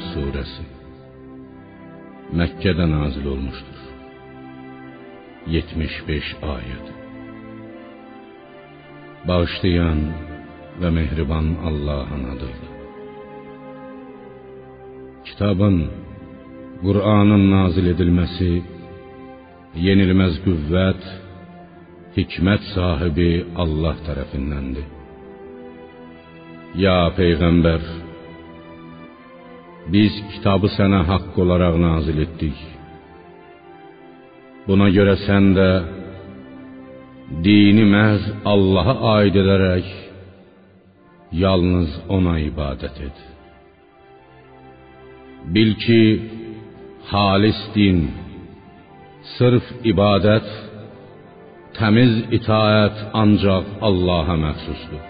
Zümer suresi Məkkədə nazil olmuşdur. 75 ayet. Bağışlayan ve mehriban Allah'ın adıyla. Kitabın, Kur'an'ın nazil edilmesi, yenilmez qüvvət, hikmet sahibi Allah tərəfindəndir. Ya Peyğəmbər, biz kitabı sənə haqq olaraq nazil etdik. Buna görə sən də dini məhz Allaha aid edərək yalnız ona ibadət et. Bil ki, halis din, sırf ibadət, təmiz itaət ancaq Allaha məxsusdur.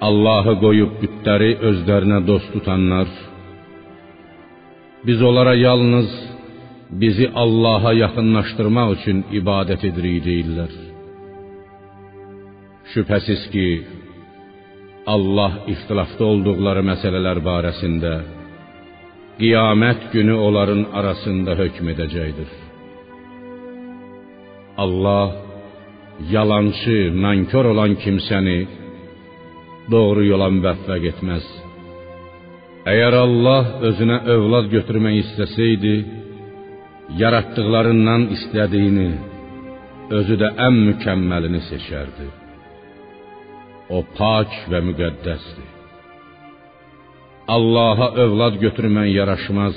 Allahı qoyub bütləri özlərinə dost tutanlar, biz onlara yalnız bizi Allaha yaxınlaşdırmaq üçün ibadət edirik deyirlər. Şübhəsiz ki, Allah ixtilafda olduqları məsələlər barəsində qiyamət günü onların arasında hökm edəcəkdir. Allah yalancı, nankör olan kimsəni doğru yola müvəffəq etməz. Əgər Allah özünə övlad götürmək istəsəydi, yaratdıqlarından istədiyini, özü də ən mükəmməlini seçərdi. O pak və müqəddəsdir. Allaha övlad götürmək yaraşmaz.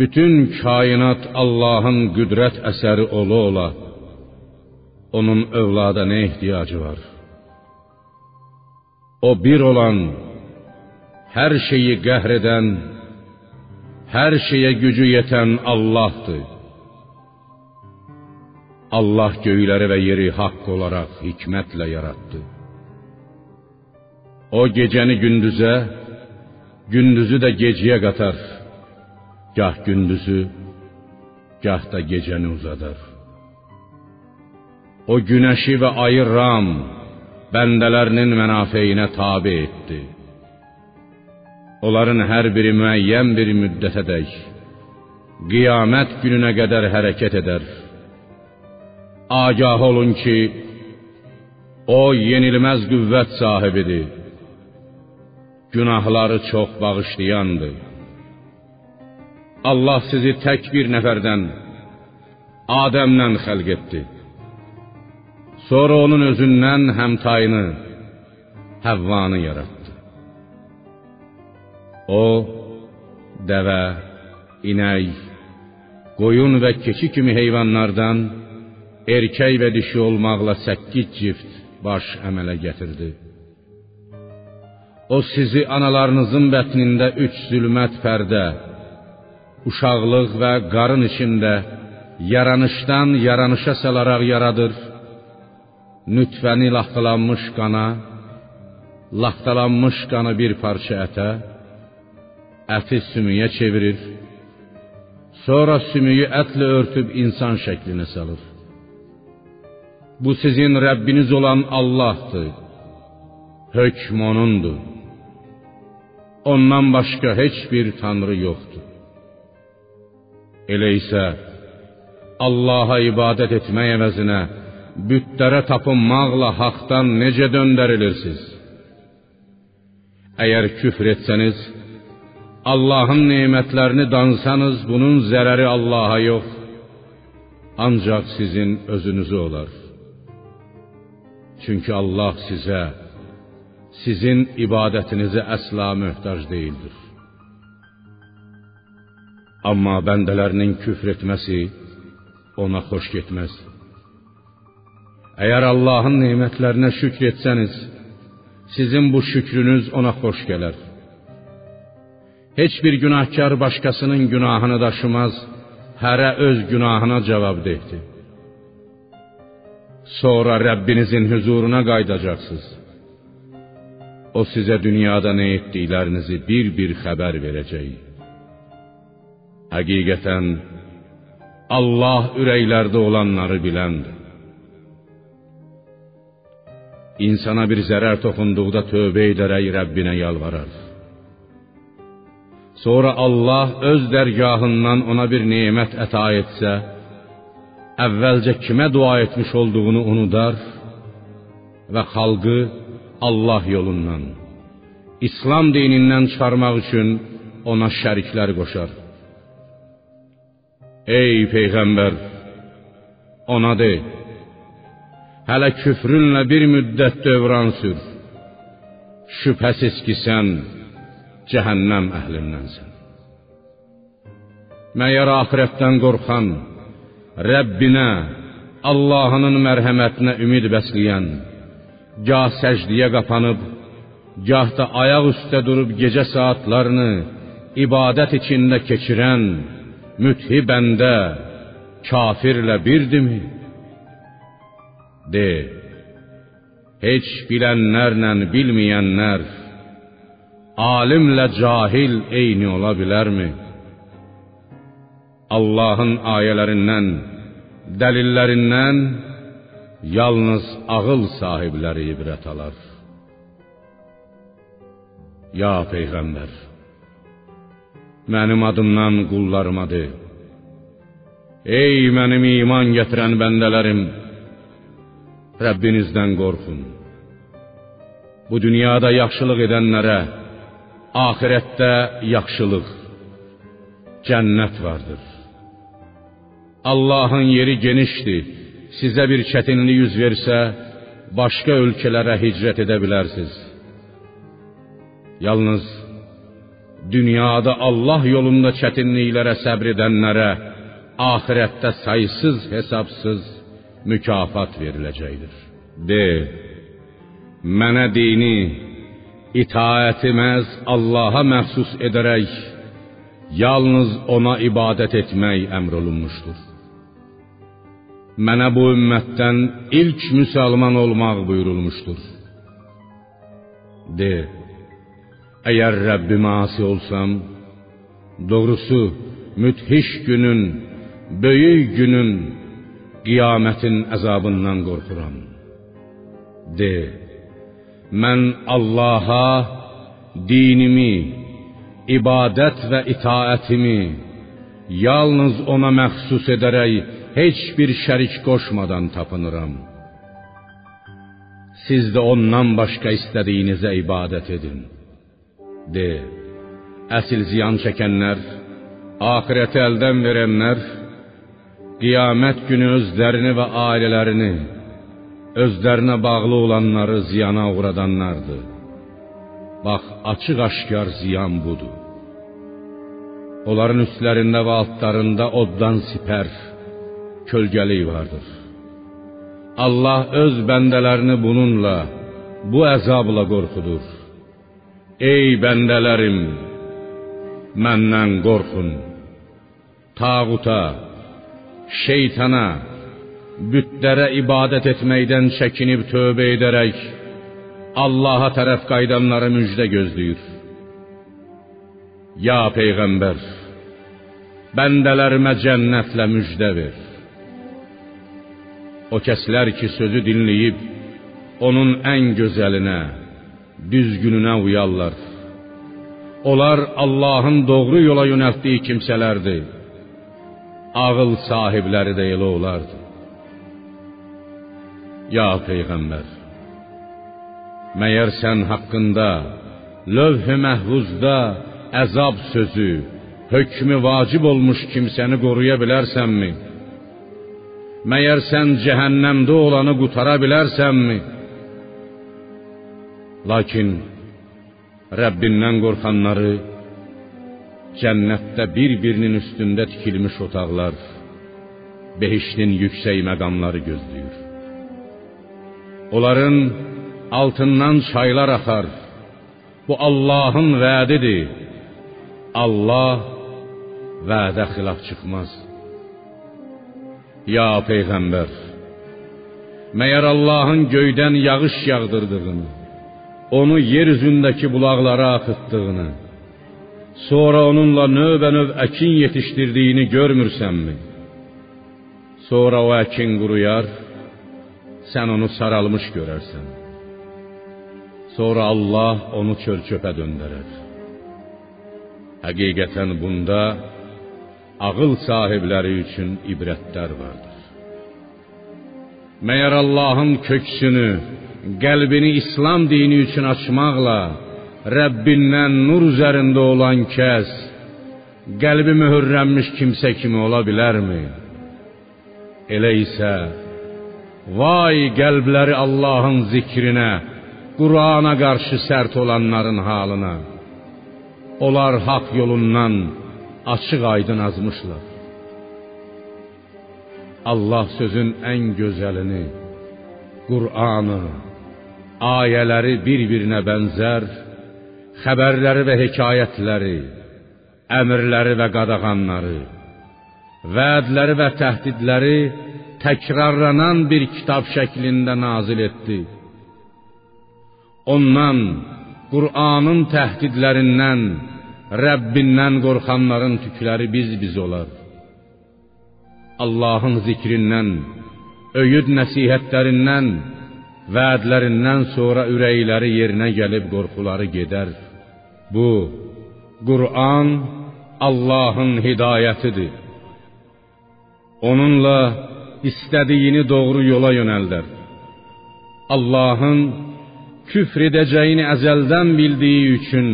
Bütün kainat Allahın qüdrət əsəri ola ola, onun övlada nə ehtiyacı var? O bir olan, hər şeyi qəhr edən, hər şeyə gücü yetən Allahdır. Allah göyləri və yeri haqq olaraq hikmətlə yaratdı. O gecəni gündüzə, gündüzü də gecəyə qatar. Gah gündüzü, gah da gecəni uzadar. O günəşi və ayı ram, bəndələrinin mənafeyinə tabe etdi. Onların hər biri müəyyən bir müddətədək qiyamət gününə qədər hərəkət edər. Agah olun ki, o yenilməz qüvvət sahibidir. Günahları çox bağışlayandır. Allah sizi tək bir nəfərdən Adəmdən xəlq etdi. Sonra onun özündən həmtayını Həvvanı yaratdı. O dəvə, inək, qoyun və keçi kimi heyvanlardan erkək və dişi olmaqla 8 cift baş əmələ gətirdi. O sizi analarınızın bətnində üç zülmət pərdə, uşaqlıq və qarın içində yaranışdan yaranışa salaraq yaradır nütfəni laxtalanmış qana, laxtalanmış qanı bir parça ətə, əti sümüyə çevirir, sonra sümüyü ətlə örtüb insan şəklinə salır. Bu sizin Rəbbiniz olan Allahdır. Hökm onundur. Ondan başqa heç bir tanrı yoxdur. Elə isə Allaha ibadət etmək əvəzinə bütlərə tapınmaqla haqdan necə döndərilirsiniz? Əgər küfr etsəniz, Allahın nemətlərini dansanız, bunun zərəri Allaha yox, ancaq sizin özünüzə olar. Çünki Allah sizə, sizin ibadətinizə əsla möhtac deyildir. Amma bəndələrinin küfr etməsi ona xoş getməz. Əgər Allahın nemətlərinə şükr etsəniz, sizin bu şükrünüz ona xoş gələr. Heç bir günahkar başqasının günahını daşımaz, hərə öz günahına cavabdehdir. Sonra Rəbbinizin huzuruna qayıdacaqsınız. O sizə dünyada nə etdiklərinizi bir-bir xəbər verəcək. Həqiqətən Allah ürəklərdə olanları biləndir. İnsana bir zərər toxunduqda tövbə edərək Rəbbinə yalvarar. Sonra Allah öz dərgahından ona bir nemət əta etsə, əvvəlcə kimə dua etmiş olduğunu unudar və xalqı Allah yolundan, İslam dinindən çıxarmaq üçün ona şəriklər qoşar. Ey peyğəmbər, ona de: Hələ küfrünlə bir müddət dövran sür. Şübhəsiz ki sən cəhənnəm əhlindənsən. Məyər axirətdən qorxan, Rəbbinə, Allahının mərhəmətinə ümid bəsləyən, gah səcdiyə qapanıb, gah da ayaq üstə durub gecə saatlarını ibadət içində keçirən müthi bəndə kafirlə birdimi? De, heç bilənlərlə bilməyənlər, alimlə cahil eyni ola bilərmi? Allahın ayələrindən, dəlillərindən yalnız ağıl sahibləri ibrət alar. Ya peyğəmbər, mənim adımdan qullarıma de: Ey mənim iman gətirən bəndələrim, Rəbbinizdən qorxun. Bu dünyada yaxşılıq edənlərə axirətdə yaxşılıq, cənnət vardır. Allahın yeri genişdir. Sizə bir çətinlik yüz versə, başqa ölkələrə hicrət edə bilərsiniz. Yalnız dünyada Allah yolunda çətinliklərə səbr edənlərə axirətdə saysız hesabsız mükafat veriləcəkdir. De, mənə dini itaəti Allaha məxsus edərək yalnız ona ibadət etmək əmr olunmuşdur. Mənə bu ümmətdən ilk müsəlman olmaq buyurulmuşdur. De, əgər Rəbbimə asi olsam, doğrusu müthiş günün, böyük günün, qiyamətin əzabından qorxuram. De, mən Allaha dinimi, ibadət və itaətimi yalnız ona məxsus edərək heç bir şərik qoşmadan tapınıram. Siz də ondan başqa istədiyinizə ibadət edin. De, əsil ziyan çəkənlər, axirəti əldən verənlər, qiyamət günü özlərini və ailələrini, özlərinə bağlı olanları ziyana uğradanlardır. Bax, açıq-aşkar ziyan budur. Onların üstlərində və altlarında oddan sipər, kölgəlik vardır. Allah öz bəndələrini bununla, bu əzabla qorxudur. Ey bəndələrim, məndən qorxun. Tağuta, şeytana, bütlərə ibadət etməkdən çəkinib tövbə edərək Allaha tərəf qayıdanları müjdə gözləyir. Ya peyğəmbər, bəndələrimə cənnətlə müjdə ver. O kəslər ki, sözü dinləyib onun ən gözəlinə, düzgününə uyarlar. Onlar Allahın doğru yola yönəltdiyi kimsələrdir. Ağıl sahibləri də elə olardı. Ya peyğəmbər, məyər sən haqqında lövh-i məhvuzda əzab sözü, hökmü vacib olmuş kimsəni qoruya bilərsənmi? Məyər sən cəhənnəmdə olanı qutara bilərsənmi? Lakin Rəbbindən qorxanları cənnətdə bir-birinin üstündə tikilmiş otaqlar, behiştin yüksək məqamları gözləyir. Onların altından çaylar axar. Bu Allahın vədidir. Allah vədə xilaf çıxmaz. Ya peyğəmbər, məyər Allahın göydən yağış yağdırdığını, onu yer üzündəki bulaqlara axıtdığını, sonra onunla növbə-növ əkin yetişdirdiyini görmürsənmi? Sonra o əkin quruyar, sən onu saralmış görərsən. Sonra Allah onu çöl-çöpə döndərər. Həqiqətən bunda ağıl sahibləri üçün ibrətlər vardır. Məyər Allahın köksünü, qəlbini İslam dini üçün açmaqla Rəbbindən nur üzərində olan kəs qəlbi möhürlənmiş kimsə kimi ola bilərmi? Elə isə vay qəlbləri Allahın zikrinə, Qurana qarşı sərt olanların halına. Onlar haqq yolundan açıq aydın azmışlar. Allah sözün ən gözəlini, Qur'anı, ayələri bir-birinə bənzər, xəbərləri və hekayətləri, əmrləri və qadağanları, vədləri və təhdidləri təkrarlanan bir kitab şəklində nazil etdi. Ondan, Qur'anın təhdidlərindən, Rəbbindən qorxanların tükləri biz-biz olar. Allahın zikrindən, öyüd nəsihətlərindən, vədlərindən sonra ürəkləri yerinə gəlib qorxuları gedər. Bu Qur'an Allahın hidayətidir. Onunla istədiyini doğru yola yönəldər. Allahın küfr edəcəyini əzəldən bildiyi üçün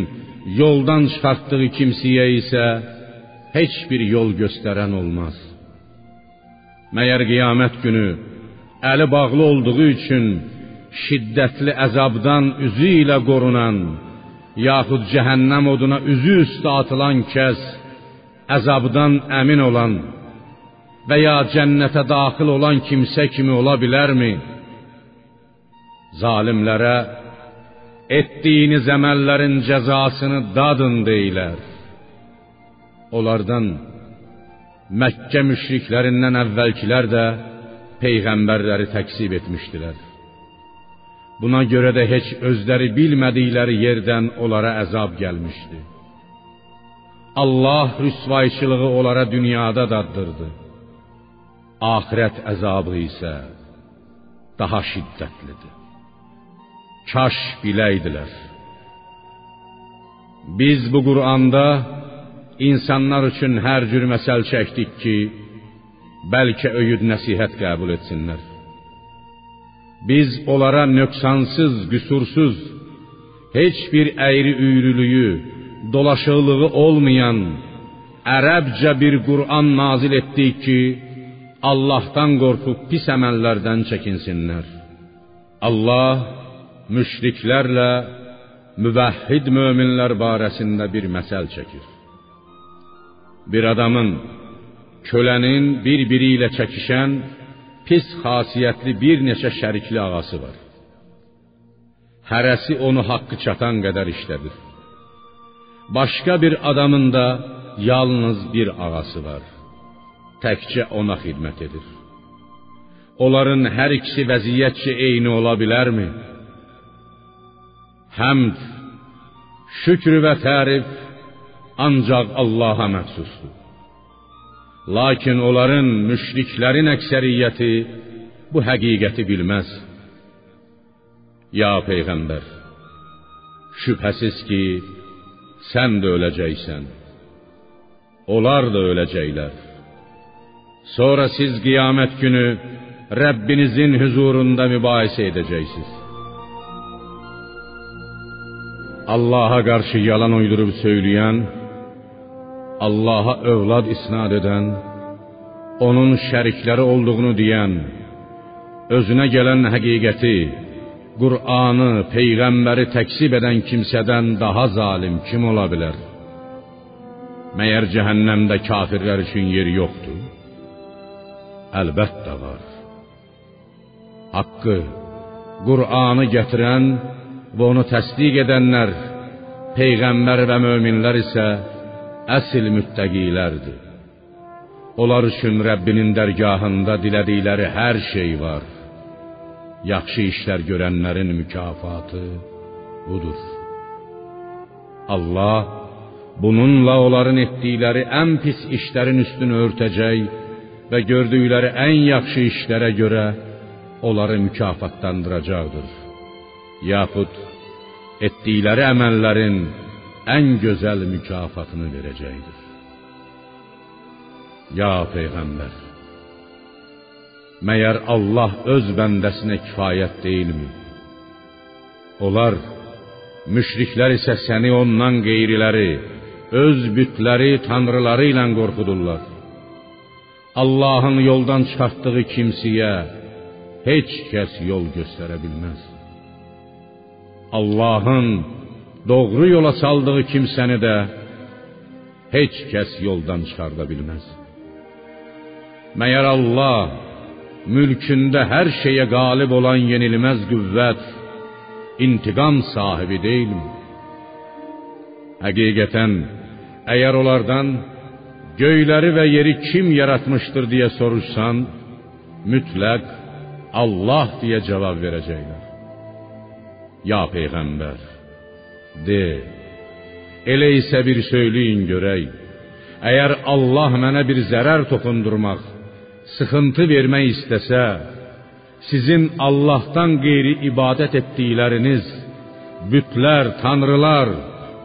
yoldan çıxartdığı kimsəyə isə heç bir yol göstərən olmaz. Məyər qiyamət günü əli bağlı olduğu üçün şiddətli əzabdan üzü ilə qorunan, yaxud cəhənnəm oduna üzü üstə atılan kəs əzabdan əmin olan və ya cənnətə daxil olan kimsə kimi ola bilərmi? Zalimlərə etdiyiniz əməllərin cəzasını dadın deyilər. Onlardan Məkkə müşriklərindən əvvəlkilər də peyğəmbərləri təksib etmişdilər. Buna görə də heç özləri bilmədikləri yerdən onlara əzab gəlmişdi. Allah rüsvayçılığı onlara dünyada daddırdı. Axirət əzabı isə daha şiddətlidir. Kaş biləydilər. Biz bu Quranda insanlar üçün hər cür məsəl çəkdik ki, bəlkə öyüd nəsihət qəbul etsinlər. Biz onlara nöqsansız, qüsursuz, heç bir əyri-üyrülüyü, dolaşıqlığı olmayan ərəbcə bir Qur'an nazil etdik ki, Allahdan qorxub pis əməllərdən çəkinsinlər. Allah müşriklərlə müvəhhid möminlər barəsində bir məsəl çəkir. Bir adamın kölənin bir-biri ilə çəkişən pis xasiyyətli bir neçə şərikli ağası var. Hərəsi onu haqqı çatan qədər işlədir. Başqa bir adamın da yalnız bir ağası var. Təkcə ona xidmət edir. Onların hər ikisi vəziyyətcə eyni ola bilərmi? Həmd, şükr və tərif ancaq Allaha məxsusdur. Lakin onların müşriklərin əksəriyyəti bu həqiqəti bilməz. Ya peyğəmbər, şübhəsiz ki, sən də öləcəksən. Onlar da öləcəklər. Sonra siz qiyamət günü Rəbbinizin huzurunda mübahisə edəcəksiniz. Allaha qarşı yalan uydurub söyləyən, Allaha övlad isnad edən, onun şərikləri olduğunu deyən, özünə gələn həqiqəti, Qur'anı, peyğəmbəri təksib edən kimsədən daha zalim kim ola bilər? Məyər cəhənnəmdə kafirlər üçün yer yoxdur? Əlbəttə var. Haqqı, Qur'anı gətirən və onu təsdiq edənlər, peyğəmbər və möminlər isə əsl müttəqilərdir. Onlar üçün Rəbbinin dərgahında dilədikləri hər şey var. Yaxşı işlər görənlərin mükafatı budur. Allah bununla onların etdikləri ən pis işlərin üstünü örtəcək və gördükləri ən yaxşı işlərə görə onları mükafatlandıracaqdır. Yaxud etdikləri əməllərin en güzel mükafatını verəcəkdir. Ya Peyğəmbər, məyər Allah öz bəndəsinə kifayət deyilmi? Onlar, müşriklər isə səni ondan qeyriləri, öz bütləri, tanrıları ilə qorxudurlar. Allahın yoldan çıxartdığı kimsəyə heç kəs yol göstərə bilməz. Allahın doğru yola saldığı kimsəni də heç kəs yoldan çıxarda bilməz. Məyər Allah mülkündə hər şeyə qalib olan yenilməz qüvvət, intiqam sahibi deyilmi? Həqiqətən, əgər onlardan göyləri və yeri kim yaratmışdır deyə soruşsan, mütləq Allah deyə cavab verəcəklər. Ya peyğəmbər, de, elə isə bir söyləyin görək. Əgər Allah mənə bir zərər toxundurmaq, sıxıntı vermək istəsə, sizin Allahdan qeyri ibadət etdikləriniz, bütlər, tanrılar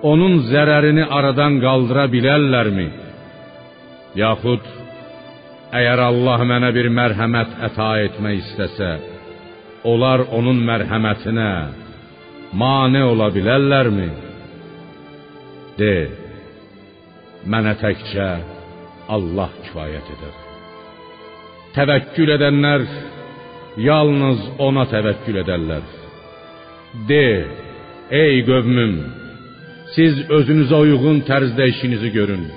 onun zərərini aradan qaldıra bilərlərmi? Yaxud əgər Allah mənə bir mərhəmət əta etmək istəsə, onlar onun mərhəmətinə mane ola bilərlərmi? De, mənə təkcə Allah kifayət edər. Təvəkkül edənlər yalnız ona təvəkkül edərlər. De, ey qövmüm, siz özünüzə uyğun tərzdə işinizi görün.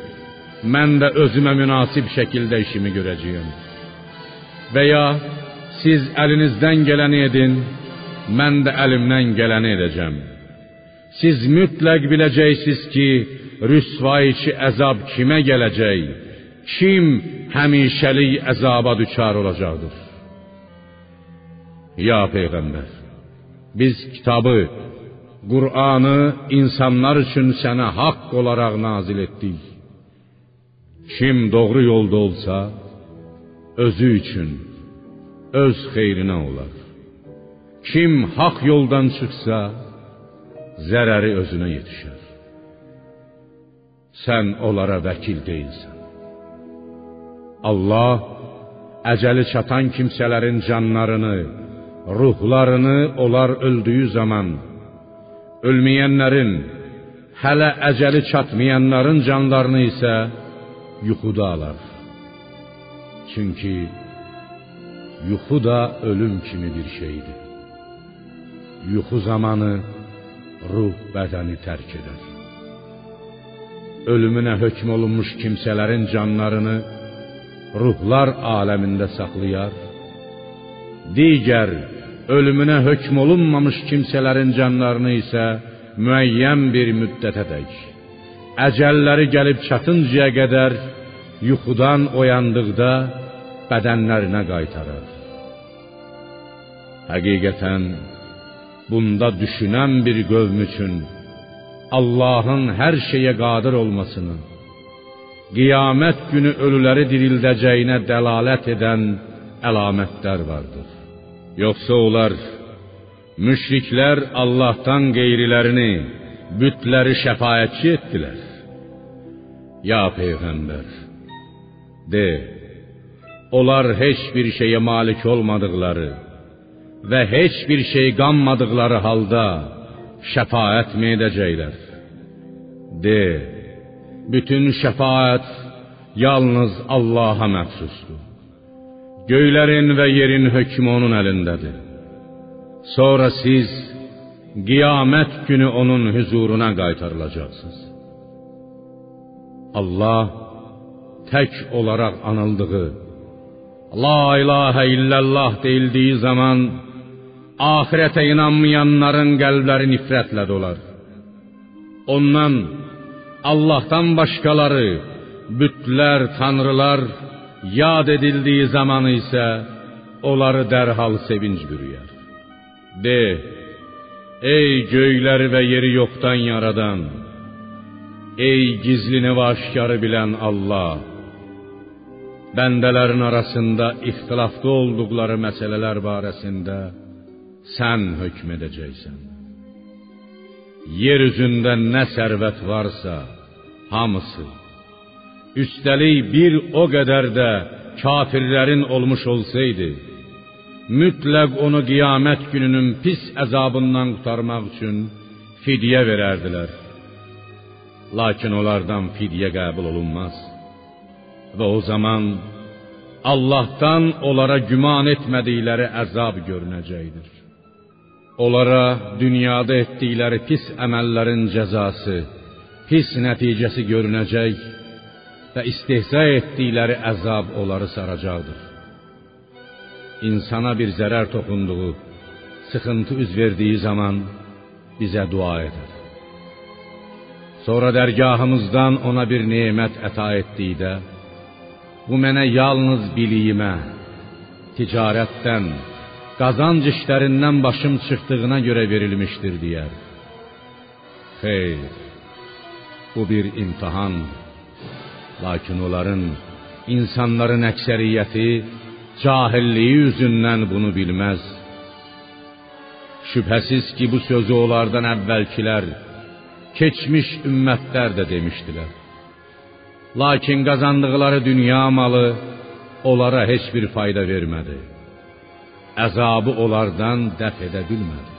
Mən də özümə münasib şəkildə işimi görəcəyəm. Və ya siz əlinizdən gələni edin, mən də əlimdən gələni edəcəm. Siz mütləq biləcəksiniz ki, rüsvayçı əzab kimə gələcək? Kim həmişəlik əzaba düçar olacaqdır? Ya peyğəmbər, biz kitabı, Qur'anı insanlar üçün sənə haqq olaraq nazil etdik. Kim doğru yolda olsa, özü üçün, öz xeyrinə olar. Kim haqq yoldan çıxsa, zərəri özünə yetişər. Sən onlara vəkil deyilsən. Allah əcəli çatan kimsələrin canlarını, ruhlarını onlar öldüyü zaman ölməyənlərin, hələ əcəli çatmayanların canlarını isə yuxuda alar. Çünki yuxu da ölüm kimi bir şeydir. Yuxu zamanı ruh bədəni tərk edər. Ölümünə hökm olunmuş kimsələrin canlarını ruhlar aləmində saxlayar. Digər ölümünə hökm olunmamış kimsələrin canlarını isə müəyyən bir müddətədək əcəlləri gəlib çatıncaya qədər yuxudan oyandıqda bədənlərinə qaytarır. Həqiqətən bunda düşünən bir qövm üçün Allahın hər şeyə qadir olmasını, qiyamət günü ölüləri dirildəcəyinə dəlalət edən əlamətlər vardır. Yoxsa onlar müşriklər Allahdan qeyrilərini, bütləri şəfaətçi etdilər. Ya peyğəmbər, de, onlar heç bir şeyə malik olmadıqları və heç bir şey qanmadıqları halda şəfaət mi edəcəklər? De, bütün şəfaət yalnız Allaha məxsusdur. Göylərin və yerin hökmü onun əlindədir. Sonra siz qiyamət günü onun huzuruna qaytarılacaqsınız. Allah tək olaraq anıldığı, La ilahe illallah deyildiyi zaman ahirete inanmayanların qəlbləri nifrətlə dolar. Ondan Allah'tan başkaları, bütlər, tanrılar yad edildiği zamanı ise onları dərhal sevinç bürüyer. De, ey göyləri və yeri yoxdan yaradan, ey gizlini və aşkarı bilən Allah, bəndələrin arasında ixtilafda olduqları məsələlər barəsində sən hökm edəcəksən. yer üzündə nə sərvət varsa, hamısı, üstəlik bir o qədər də kafirlərin olmuş olsaydı, mütləq onu qiyamət gününün pis əzabından qurtarmaq üçün fidyə verərdilər. Lakin onlardan fidyə qəbul olunmaz. Və o zaman Allah'tan onlara güman etmədikləri əzab görünəcəkdir. Onlara dünyada etdikləri pis əməllərin cəzası, pis nəticəsi görünəcək və istehza etdikləri əzab onları saracaqdır. İnsana bir zərər toxunduğu, sıxıntı üz verdiyi zaman bizə dua edər. Sonra dərgahımızdan ona bir nemət əta etdikdə, bu mənə yalnız biliyimə, ticarətdən, qazanc işlərindən başım çıxdığına görə verilmişdir deyər. Xeyr, bu bir imtihan. Lakin onların, insanların əksəriyyəti cahilliyi üzündən bunu bilməz. Şübhəsiz ki, bu sözü onlardan əvvəlkilər, keçmiş ümmətlər də demişdilər. Lakin qazandıqları dünya malı onlara heç bir fayda vermədi. Əzabı onlardan dəf edə bilmədi.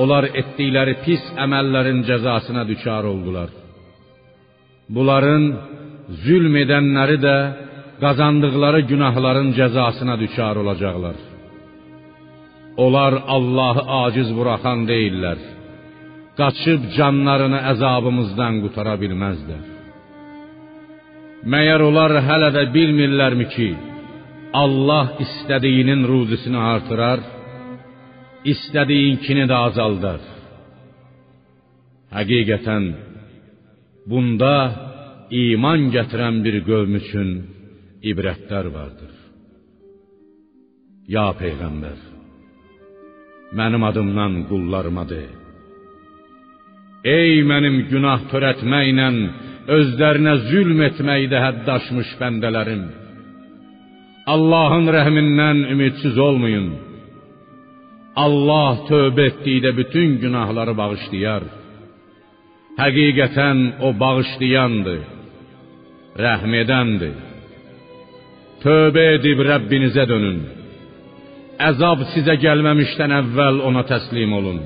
Onlar etdikləri pis əməllərin cəzasına düçar oldular. Bunların zülm edənləri də qazandıqları günahların cəzasına düçar olacaqlar. Onlar Allahı aciz buraxan deyillər. Qaçıb canlarını əzabımızdan qutara bilməzlər. Məyər onlar hələ də bilmirlərmi ki, Allah istədiyinin ruzisini artırar, istədiyinkini də azaldar. Həqiqətən bunda iman gətirən bir qövm üçün ibrətlər vardır. Ya peyğəmbər, mənim adımdan qullarıma de. Ey mənim günah törətməklə özlərinə zülm etməkdə həddaşmış bəndələrim. Allahın rəhmindən ümidsiz olmayın. Allah tövbə etdikdə bütün günahları bağışlayar. Həqiqətən o bağışlayandır, rəhm edəndir. Tövbə edib Rəbbinizə dönün. Əzab sizə gəlməmişdən əvvəl ona təslim olun.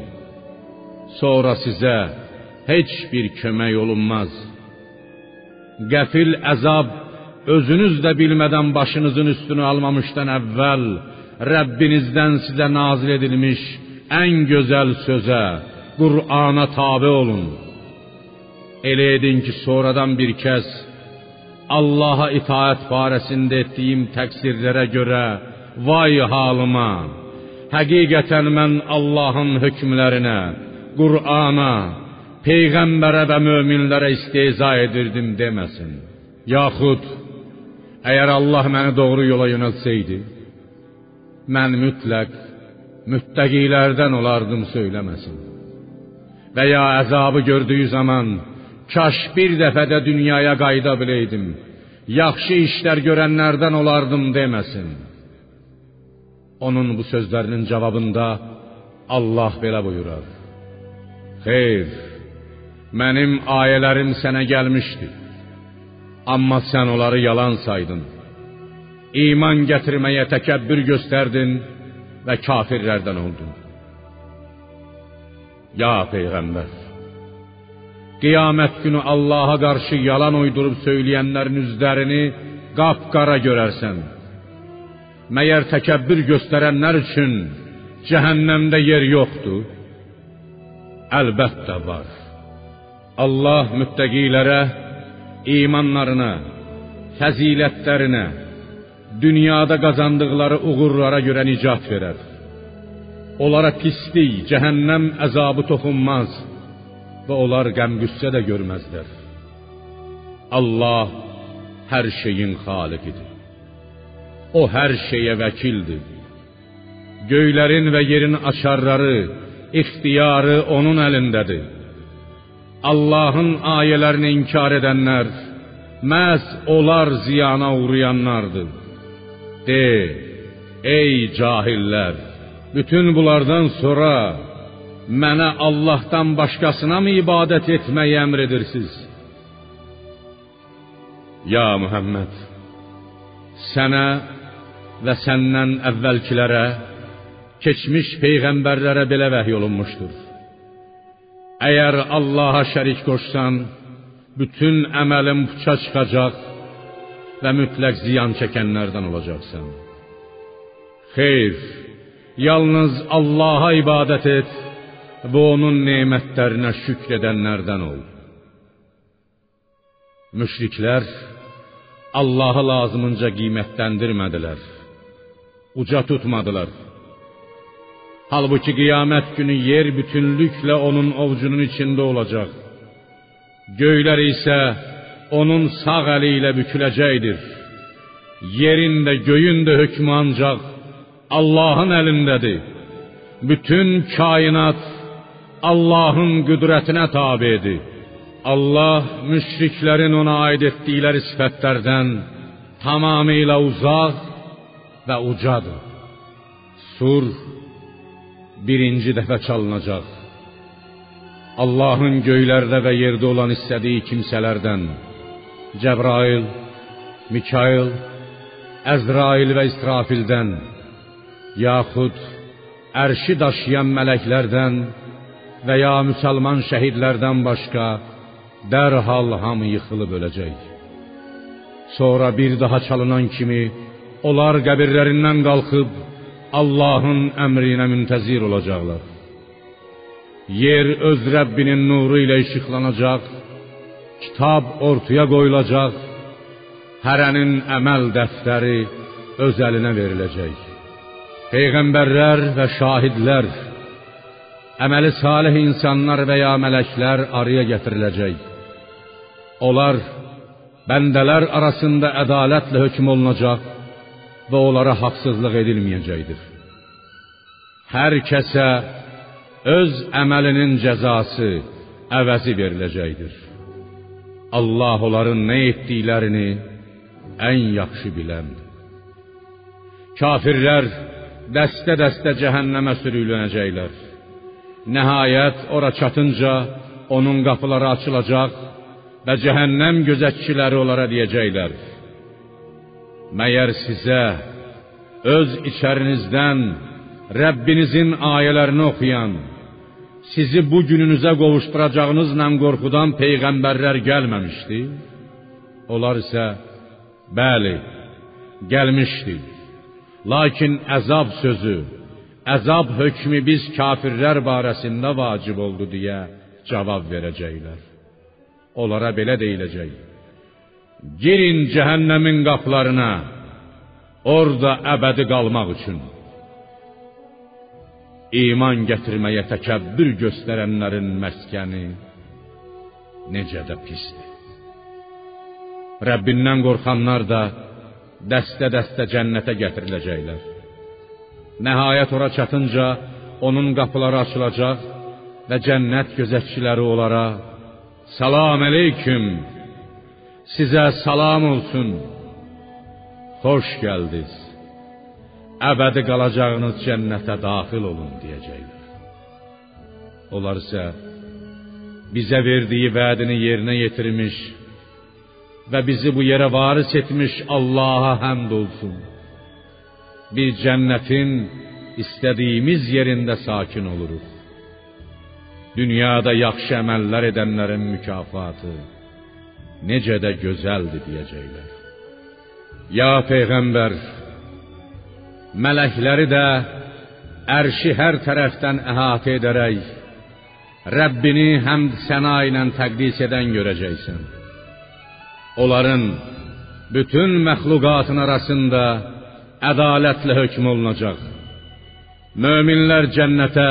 Sonra sizə heç bir kömək olunmaz. Qəfil əzab özünüz də bilmədən başınızın üstünü almamışdan əvvəl Rəbbinizdən sizə nazil edilmiş ən gözəl sözə, Qur'ana tabe olun. Elə edin ki, sonradan bir kəs Allaha itaat barəsində etdiyim təqsirlərə görə vay halıma. Həqiqətən mən Allahın hökmlərinə, Qur'ana, peyğəmbərə və möminlərə istehza edirdim deməsin. Yaxud əgər Allah məni doğru yola yönəltsəydi, mən mütləq müttəqilərdən olardım söyləməsin. Və ya əzabı gördüyü zaman kaş bir dəfə də dünyaya qayıda biləydim. Yaxşı işlər görənlərdən olardım deməsin. Onun bu sözlərinin cavabında Allah belə buyurar: Xeyr, mənim ayələrim sənə gəlmişdi. Amma sən onları yalan saydın. İman gətirməyə təkəbbür göstərdin və kafirlərdən oldun. Ya peyğəmbər, qiyamət günü Allaha qarşı yalan uydurub söyləyənlərin üzlərini qapqara görərsən. Məyər təkəbbür göstərənlər üçün cəhənnəmdə yer yoxdur? Əlbəttə var. Allah müttəqilərə imanlarına, fəzilətlərinə, dünyada qazandıqları uğurlara görə nicat verər. Onlara pislik, cəhənnəm əzabı toxunmaz və onlar qəm-qüssə də. Allah hər şeyin xaliqidir. O hər şeyə vəkildir. Göylərin və yerin açarları, ixtiyarı onun əlindədir. Allahın ayələrini inkar edənlər məhz onlar ziyana uğrayanlardır. De, ey cahillər, bütün bunlardan sonra mənə Allahdan başqasına mı ibadət etməyi əmr edirsiniz? Ya Muhammed, sənə və səndən əvvəlkilərə, keçmiş peyğəmbərlərə belə vəhy olunmuşdur. Əgər Allaha şərik qoşsan, bütün əməlin puça çıxacaq və mütləq ziyan çəkənlərdən olacaqsan. Xeyr, yalnız Allaha ibadət et və onun nemətlərinə şükr edənlərdən ol. Müşriklər Allahı lazımınca qiymətləndirmədilər, uca tutmadılar. Halbuki qiyamət günü yer bütünlüklə onun ovcunun içində olacaq. Göylər isə onun sağ əli ilə büküləcəkdir. Yerin də göyün də hökmü ancaq Allahın əlindədir. Bütün kainat Allahın qüdrətinə tabedir. Allah müşriklərin ona aid etdikləri sifətlərdən tamamilə uzaq və ucadır. Sur birinci dəfə çalınacaq. Allahın göylərdə və yerdə olan istədiyi kimsələrdən Cəbrail, Mikail, Əzrail və İsrafildən yaxud ərşi daşıyan mələklərdən və ya müsəlman şəhidlərdən başqa dərhal hamı yıxılıb öləcək. Sonra bir daha çalınan kimi onlar qəbirlərindən qalxıb Allahın əmrinə müntəzir olacaqlar. Yer öz Rəbbinin nuru ilə işıqlanacaq, kitab ortaya qoyulacaq, hərənin əməl dəftəri öz əlinə veriləcək. Peyğəmbərlər və şahidlər, əməli salih insanlar və ya mələklər araya gətiriləcək. Onlar bəndələr arasında ədalətlə hökm olunacaq və onlara haqsızlıq edilməyəcəkdir. Hər kəsə öz əməlinin cəzası, əvəzi veriləcəkdir. Allah onların nə etdiklərini ən yaxşı biləndir. Kafirlər dəstə-dəstə cəhənnəmə sürüklənəcəklər. Nəhayət ora çatınca onun qapıları açılacaq və cəhənnəm gözətçiləri onlara deyəcəklər: Məyər sizə öz içərinizdən Rəbbinizin ayələrini oxuyan, sizi bu gününüzə qovuşduracağınızla qorxudan peyğəmbərlər gəlməmişdi? Onlar isə bəli, gəlmişdi. Lakin əzab sözü, əzab hökmü biz kafirlər barəsində vacib oldu deyə cavab verəcəklər. Onlara belə deyiləcək: Girin cəhənnəmin qapılarına, orada əbədi qalmaq üçün. İman gətirməyə təkəbbür göstərənlərin məskəni necə də pisdir. Rəbbindən qorxanlar da dəstə-dəstə cənnətə gətiriləcəklər. Nəhayət ora çatınca onun qapıları açılacaq və cənnət gözətçiləri onlara: "Salam aleyküm. Sizə salam olsun. Xoş gəldiniz. Əbədi qalacağınız cənnətə daxil olun" deyəcəklər. Onlar isə bizə verdiyi vədini yerinə yetirmiş və bizi bu yerə varis etmiş Allaha həmd olsun. Bir cənnətin istədiyimiz yerində sakin oluruq. Dünyada yaxşı əməllər edənlərin mükafatı necə də gözəldir deyəcəklər. Ya peyğəmbər, mələkləri də ərşi hər tərəfdən əhatə edərək Rəbbini həmd səna ilə təqdis edən görəcəksən. Onların bütün məxluqatın arasında ədalətlə hökm olunacaq. Möminlər cənnətə,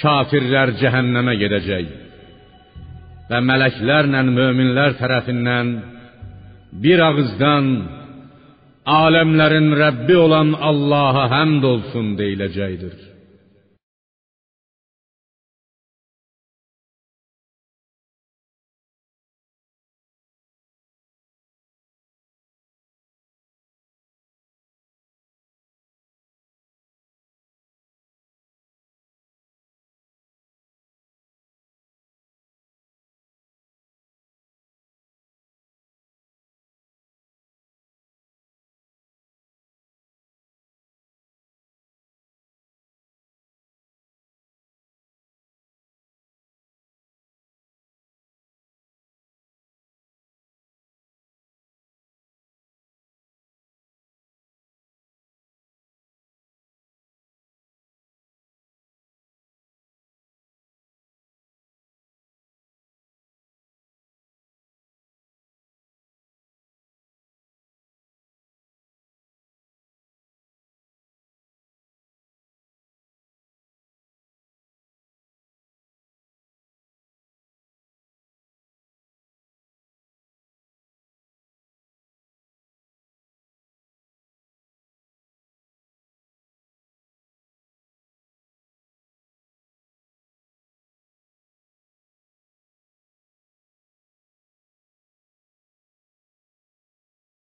kafirlər cəhənnəmə gedəcək. Və mələklərlə möminlər tərəfindən bir ağızdan aləmlərin Rəbbi olan Allaha həmd olsun deyiləcəkdir.